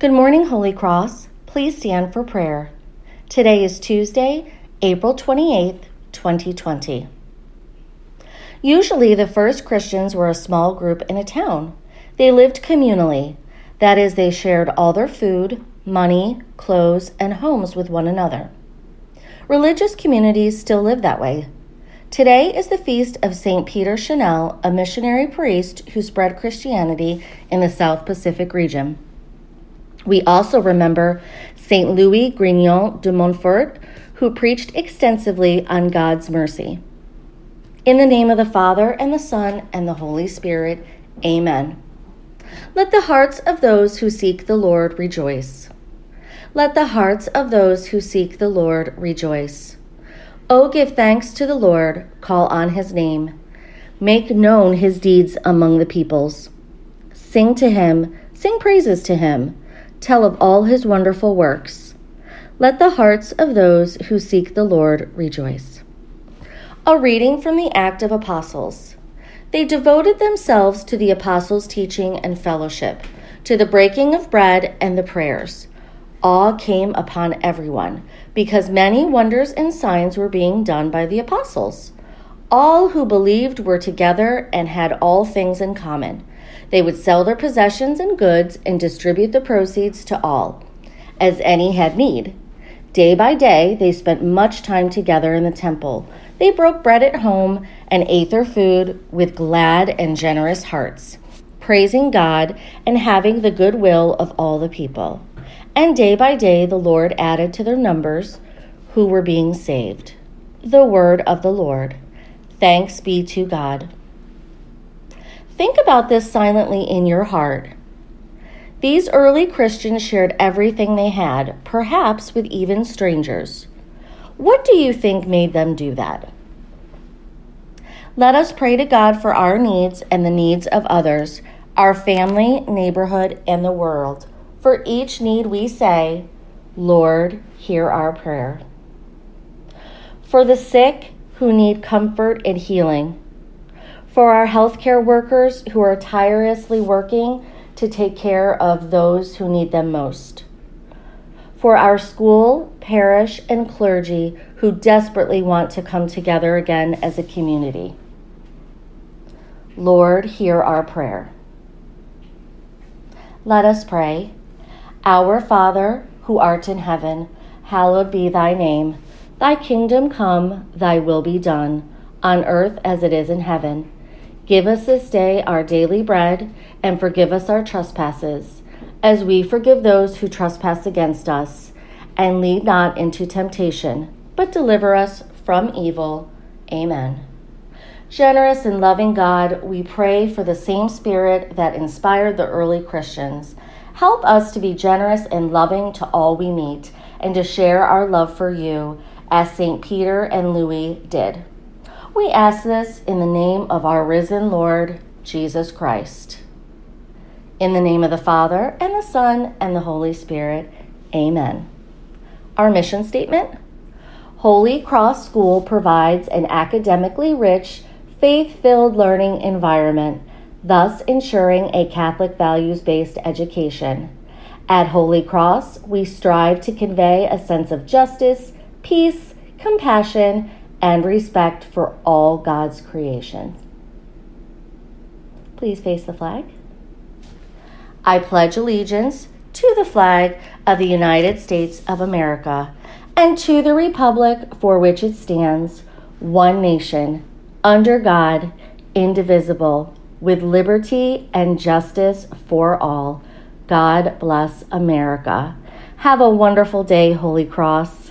Good morning, Holy Cross. Please stand for prayer. Today is Tuesday, April 28th, 2020. Usually, the first Christians were a small group in a town. They lived communally. That is, they shared all their food, money, clothes, and homes with one another. Religious communities still live that way. Today is the feast of St. Peter Chanel, a missionary priest who spread Christianity in the South Pacific region. We also remember St. Louis Grignion de Montfort, who preached extensively on God's mercy. In the name of the Father, and the Son, and the Holy Spirit, amen. Let the hearts of those who seek the Lord rejoice. Let the hearts of those who seek the Lord rejoice. Oh, give thanks to the Lord, call on his name. Make known his deeds among the peoples. Sing to him, sing praises to him, tell of all his wonderful works. Let the hearts of those who seek the Lord rejoice. A reading from the Act of Apostles. They devoted themselves to the apostles' teaching and fellowship, to the breaking of bread and the prayers awe came upon everyone because many wonders and signs were being done by the apostles. All who believed were together and had all things in common. They would sell their possessions and goods and distribute the proceeds to all, as any had need. Day by day, they spent much time together in the temple. They broke bread at home and ate their food with glad and generous hearts, praising God and having the good will of all the people. And day by day the Lord added to their numbers who were being saved. The word of the Lord. Thanks be to God. Think about this silently in your heart. These early Christians shared everything they had, perhaps with even strangers. What do you think made them do that? Let us pray to God for our needs and the needs of others, our family, neighborhood, and the world. For each need we say, Lord, hear our prayer. For the sick who need comfort and healing. For our healthcare workers who are tirelessly working to take care of those who need them most. For our school, parish, and clergy who desperately want to come together again as a community. Lord, hear our prayer. Let us pray. Our Father, who art in heaven, hallowed be thy name. Thy kingdom come, thy will be done, on earth as it is in heaven. Give us this day our daily bread, and forgive us our trespasses, as we forgive those who trespass against us. And lead not into temptation, but deliver us from evil. Amen. Generous and loving God, we pray for the same spirit that inspired the early Christians Help us to be generous and loving to all we meet and to share our love for you as St. Peter and Louis did. We ask this in the name of our risen Lord, Jesus Christ. In the name of the Father, and the Son, and the Holy Spirit, amen. Our mission statement Holy Cross School provides an academically rich, faith filled learning environment thus ensuring a Catholic values based education. At Holy Cross, we strive to convey a sense of justice, peace, compassion, and respect for all God's creations. Please face the flag. I pledge allegiance to the flag of the United States of America and to the republic for which it stands, one nation, under God, indivisible with liberty and justice for all. God bless America. Have a wonderful day, Holy Cross.